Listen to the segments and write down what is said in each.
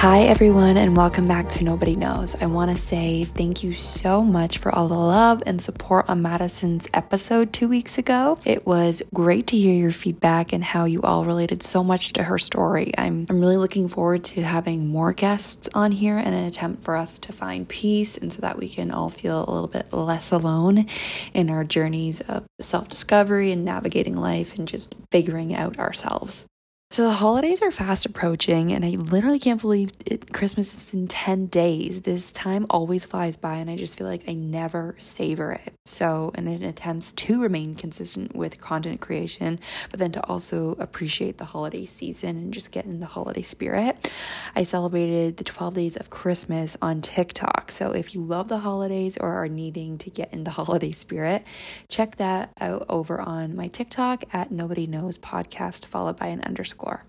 Hi, everyone, and welcome back to Nobody Knows. I want to say thank you so much for all the love and support on Madison's episode two weeks ago. It was great to hear your feedback and how you all related so much to her story. I'm, I'm really looking forward to having more guests on here in an attempt for us to find peace and so that we can all feel a little bit less alone in our journeys of self discovery and navigating life and just figuring out ourselves. So the holidays are fast approaching, and I literally can't believe it, Christmas is in 10 days. This time always flies by, and I just feel like I never savor it. So, in an attempt to remain consistent with content creation, but then to also appreciate the holiday season and just get in the holiday spirit, I celebrated the 12 days of Christmas on TikTok. So, if you love the holidays or are needing to get in the holiday spirit, check that out over on my TikTok at Nobody Knows Podcast, followed by an underscore score.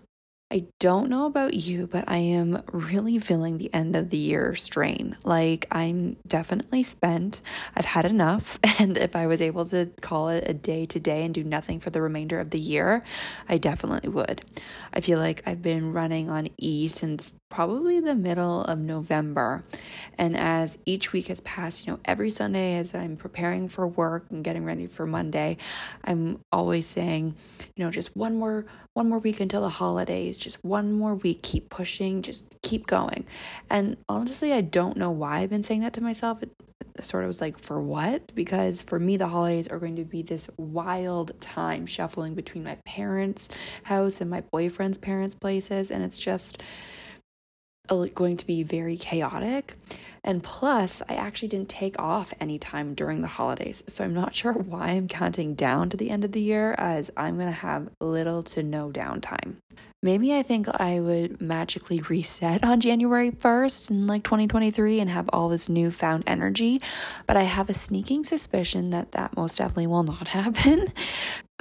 I don't know about you, but I am really feeling the end of the year strain. Like, I'm definitely spent. I've had enough. And if I was able to call it a day to day and do nothing for the remainder of the year, I definitely would. I feel like I've been running on E since probably the middle of November. And as each week has passed, you know, every Sunday as I'm preparing for work and getting ready for Monday, I'm always saying, you know, just one more one more week until the holidays, just one more week, keep pushing, just keep going. And honestly, I don't know why I've been saying that to myself. It, sort of was like, for what? Because for me, the holidays are going to be this wild time shuffling between my parents' house and my boyfriend's parents' places. And it's just, going to be very chaotic. And plus, I actually didn't take off any time during the holidays. So I'm not sure why I'm counting down to the end of the year, as I'm going to have little to no downtime. Maybe I think I would magically reset on January 1st in like 2023 and have all this newfound energy, but I have a sneaking suspicion that that most definitely will not happen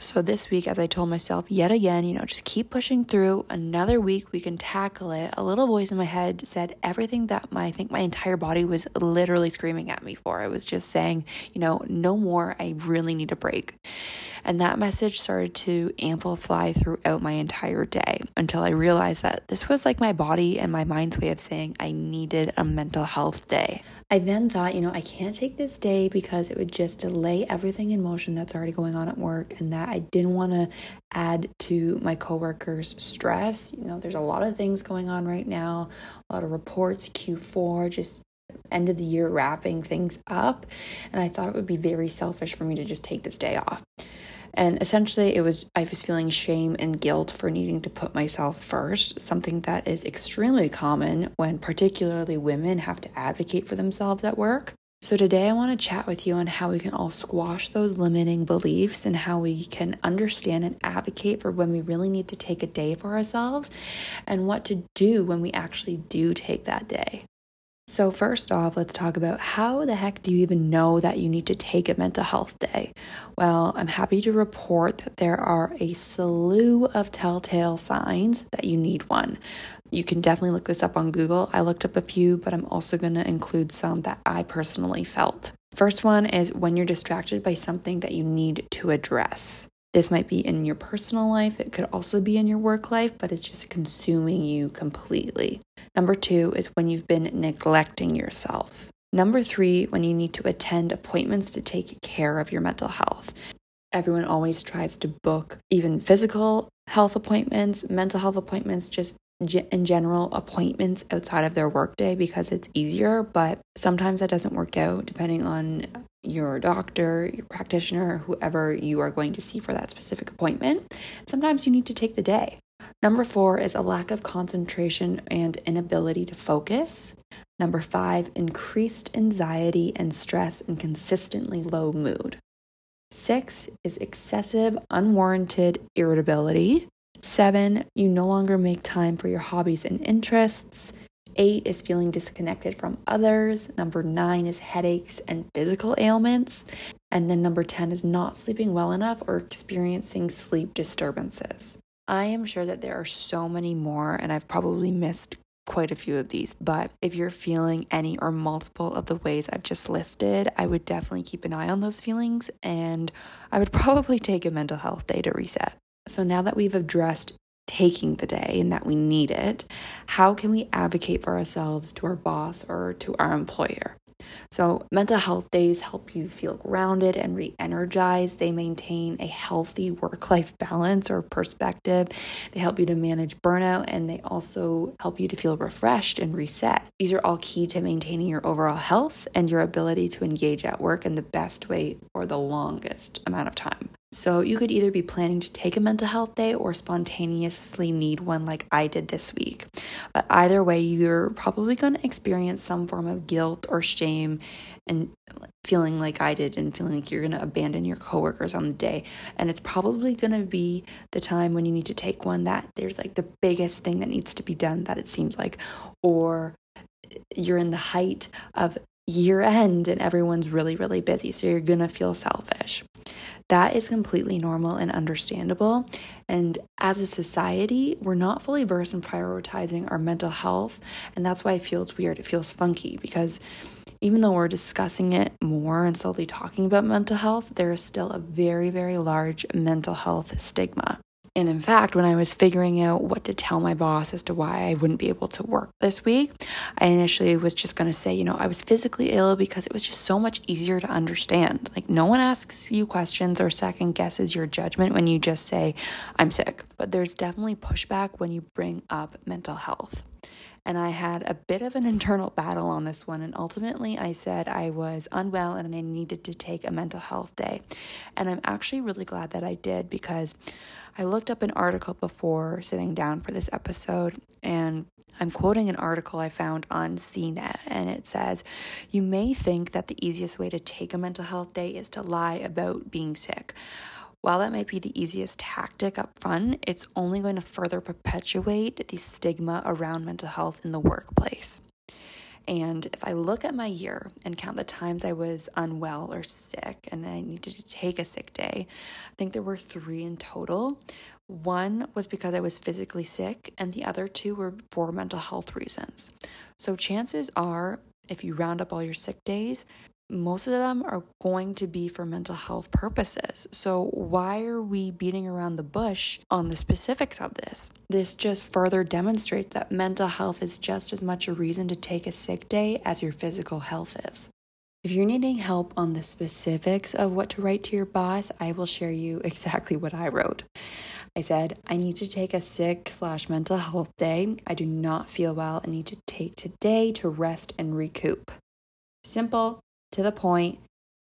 so this week, as I told myself yet again, you know, just keep pushing through. Another week, we can tackle it. A little voice in my head said everything that my I think my entire body was literally screaming at me for. It was just saying, you know, no more. I really need a break. And that message started to amplify throughout my entire day until I realized that this was like my body and my mind's way of saying I needed a mental health day. I then thought, you know, I can't take this day because it would just delay everything in motion that's already going on at work and that I didn't want to add to my coworkers' stress. You know, there's a lot of things going on right now, a lot of reports, Q4, just end of the year wrapping things up. And I thought it would be very selfish for me to just take this day off. And essentially, it was, I was feeling shame and guilt for needing to put myself first, something that is extremely common when particularly women have to advocate for themselves at work. So, today I want to chat with you on how we can all squash those limiting beliefs and how we can understand and advocate for when we really need to take a day for ourselves and what to do when we actually do take that day. So, first off, let's talk about how the heck do you even know that you need to take a mental health day? Well, I'm happy to report that there are a slew of telltale signs that you need one. You can definitely look this up on Google. I looked up a few, but I'm also going to include some that I personally felt. First one is when you're distracted by something that you need to address. This might be in your personal life, it could also be in your work life, but it's just consuming you completely. Number two is when you've been neglecting yourself. Number three, when you need to attend appointments to take care of your mental health. Everyone always tries to book even physical health appointments, mental health appointments, just in general appointments outside of their workday because it's easier, but sometimes that doesn't work out depending on your doctor, your practitioner, whoever you are going to see for that specific appointment. Sometimes you need to take the day. Number four is a lack of concentration and inability to focus. Number five, increased anxiety and stress and consistently low mood. Six is excessive, unwarranted irritability. Seven, you no longer make time for your hobbies and interests. Eight is feeling disconnected from others. Number nine is headaches and physical ailments. And then number 10 is not sleeping well enough or experiencing sleep disturbances. I am sure that there are so many more, and I've probably missed quite a few of these. But if you're feeling any or multiple of the ways I've just listed, I would definitely keep an eye on those feelings and I would probably take a mental health day to reset. So now that we've addressed taking the day and that we need it, how can we advocate for ourselves to our boss or to our employer? So, mental health days help you feel grounded and re energized. They maintain a healthy work life balance or perspective. They help you to manage burnout and they also help you to feel refreshed and reset. These are all key to maintaining your overall health and your ability to engage at work in the best way for the longest amount of time. So, you could either be planning to take a mental health day or spontaneously need one like I did this week. But either way, you're probably going to experience some form of guilt or shame and feeling like I did and feeling like you're going to abandon your coworkers on the day. And it's probably going to be the time when you need to take one that there's like the biggest thing that needs to be done that it seems like, or you're in the height of year end and everyone's really, really busy. So you're going to feel selfish. That is completely normal and understandable. And as a society, we're not fully versed in prioritizing our mental health. And that's why it feels weird. It feels funky because even though we're discussing it more and slowly talking about mental health, there is still a very, very large mental health stigma. And in fact, when I was figuring out what to tell my boss as to why I wouldn't be able to work this week, I initially was just going to say, you know, I was physically ill because it was just so much easier to understand. Like, no one asks you questions or second guesses your judgment when you just say, I'm sick. But there's definitely pushback when you bring up mental health and I had a bit of an internal battle on this one. And ultimately, I said I was unwell and I needed to take a mental health day. And I'm actually really glad that I did because I looked up an article before sitting down for this episode, and I'm quoting an article I found on CNET, and it says, You may think that the easiest way to take a mental health day is to lie about being sick. While that might be the easiest tactic up front, it's only going to further perpetuate the stigma around mental health in the workplace. And if I look at my year and count the times I was unwell or sick and I needed to take a sick day, I think there were three in total. One was because I was physically sick, and the other two were for mental health reasons. So, chances are, if you round up all your sick days, most of them are going to be for mental health purposes. So, why are we beating around the bush on the specifics of this? This just further demonstrates that mental health is just as much a reason to take a sick day as your physical health is. If you're needing help on the specifics of what to write to your boss, I will share you exactly what I wrote. I said, I need to take a sick slash mental health day. I do not feel well and need to take today to rest and recoup. Simple, to the point,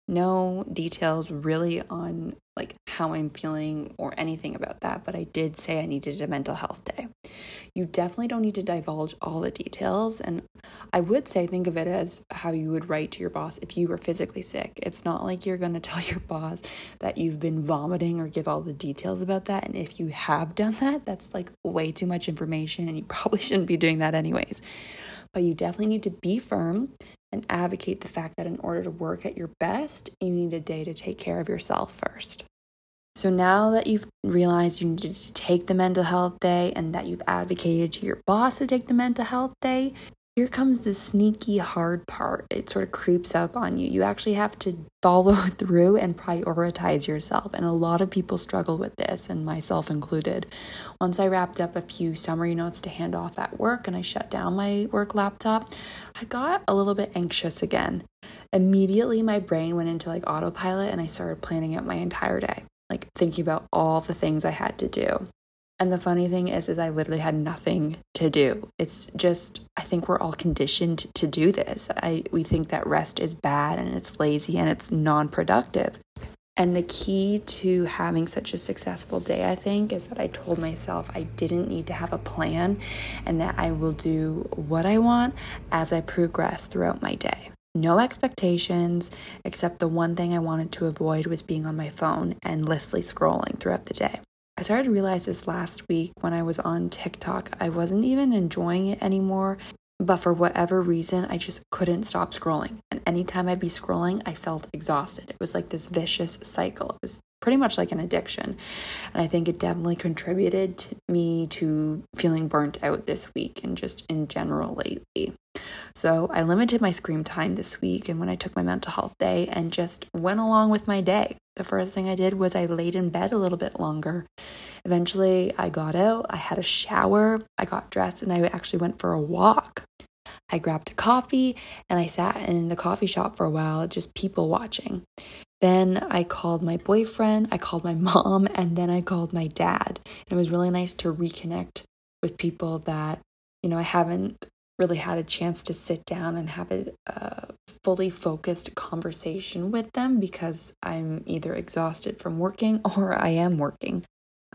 no details really on like how I'm feeling or anything about that, but I did say I needed a mental health day. You definitely don't need to divulge all the details. And I would say think of it as how you would write to your boss if you were physically sick. It's not like you're going to tell your boss that you've been vomiting or give all the details about that. And if you have done that, that's like way too much information and you probably shouldn't be doing that anyways. But you definitely need to be firm and advocate the fact that in order to work at your best, you need a day to take care of yourself first. So now that you've realized you needed to take the mental health day and that you've advocated to your boss to take the mental health day, here comes the sneaky hard part. It sort of creeps up on you. You actually have to follow through and prioritize yourself. And a lot of people struggle with this, and myself included. Once I wrapped up a few summary notes to hand off at work and I shut down my work laptop, I got a little bit anxious again. Immediately, my brain went into like autopilot and I started planning out my entire day, like thinking about all the things I had to do. And the funny thing is, is I literally had nothing to do. It's just I think we're all conditioned to do this. I we think that rest is bad and it's lazy and it's non-productive. And the key to having such a successful day, I think, is that I told myself I didn't need to have a plan and that I will do what I want as I progress throughout my day. No expectations, except the one thing I wanted to avoid was being on my phone endlessly scrolling throughout the day. I started to realize this last week when I was on TikTok. I wasn't even enjoying it anymore, but for whatever reason, I just couldn't stop scrolling. And anytime I'd be scrolling, I felt exhausted. It was like this vicious cycle. It was pretty much like an addiction. And I think it definitely contributed to me to feeling burnt out this week and just in general lately. So I limited my screen time this week and when I took my mental health day and just went along with my day. the first thing I did was I laid in bed a little bit longer. Eventually, I got out, I had a shower, I got dressed, and I actually went for a walk. I grabbed a coffee and I sat in the coffee shop for a while, just people watching. Then I called my boyfriend, I called my mom, and then I called my dad. It was really nice to reconnect with people that, you know, I haven't really had a chance to sit down and have a, fully focused conversation with them because I'm either exhausted from working or I am working.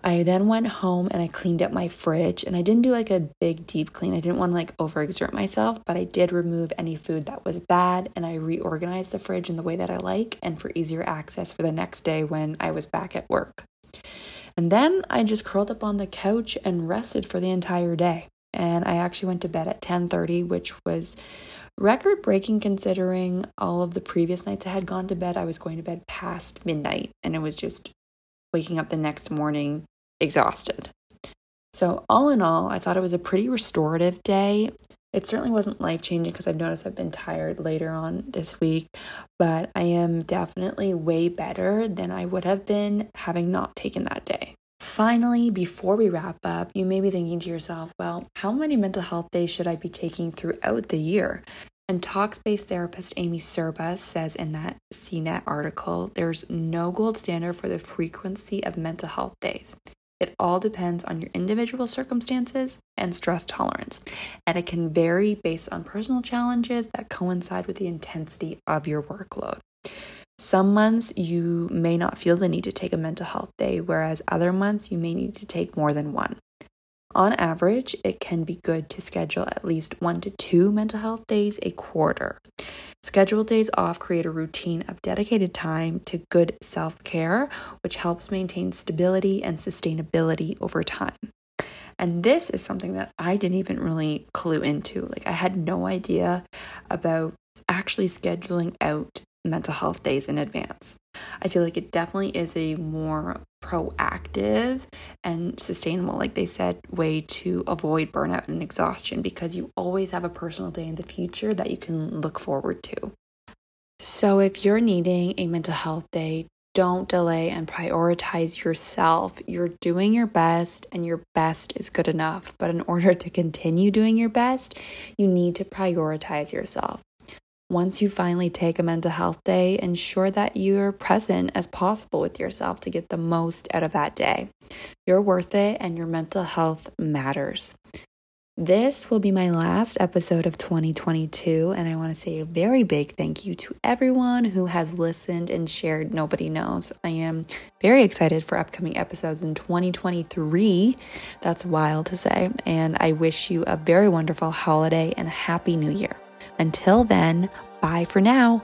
I then went home and I cleaned up my fridge and I didn't do like a big deep clean. I didn't want to like overexert myself, but I did remove any food that was bad and I reorganized the fridge in the way that I like and for easier access for the next day when I was back at work. And then I just curled up on the couch and rested for the entire day. And I actually went to bed at 10:30, which was record breaking considering all of the previous nights I had gone to bed. I was going to bed past midnight and it was just waking up the next morning exhausted. So, all in all, I thought it was a pretty restorative day. It certainly wasn't life changing because I've noticed I've been tired later on this week, but I am definitely way better than I would have been having not taken that day. Finally, before we wrap up, you may be thinking to yourself, well, how many mental health days should I be taking throughout the year? And Talkspace therapist Amy Serba says in that CNET article, there's no gold standard for the frequency of mental health days. It all depends on your individual circumstances and stress tolerance, and it can vary based on personal challenges that coincide with the intensity of your workload. Some months you may not feel the need to take a mental health day, whereas other months you may need to take more than one. On average, it can be good to schedule at least one to two mental health days a quarter. Scheduled days off create a routine of dedicated time to good self care, which helps maintain stability and sustainability over time. And this is something that I didn't even really clue into. Like, I had no idea about actually scheduling out mental health days in advance. I feel like it definitely is a more proactive and sustainable, like they said, way to avoid burnout and exhaustion because you always have a personal day in the future that you can look forward to. So, if you're needing a mental health day, don't delay and prioritize yourself. You're doing your best, and your best is good enough. But in order to continue doing your best, you need to prioritize yourself. Once you finally take a mental health day, ensure that you're present as possible with yourself to get the most out of that day. You're worth it, and your mental health matters. This will be my last episode of 2022, and I want to say a very big thank you to everyone who has listened and shared Nobody Knows. I am very excited for upcoming episodes in 2023. That's wild to say, and I wish you a very wonderful holiday and a happy new year. Until then, bye for now.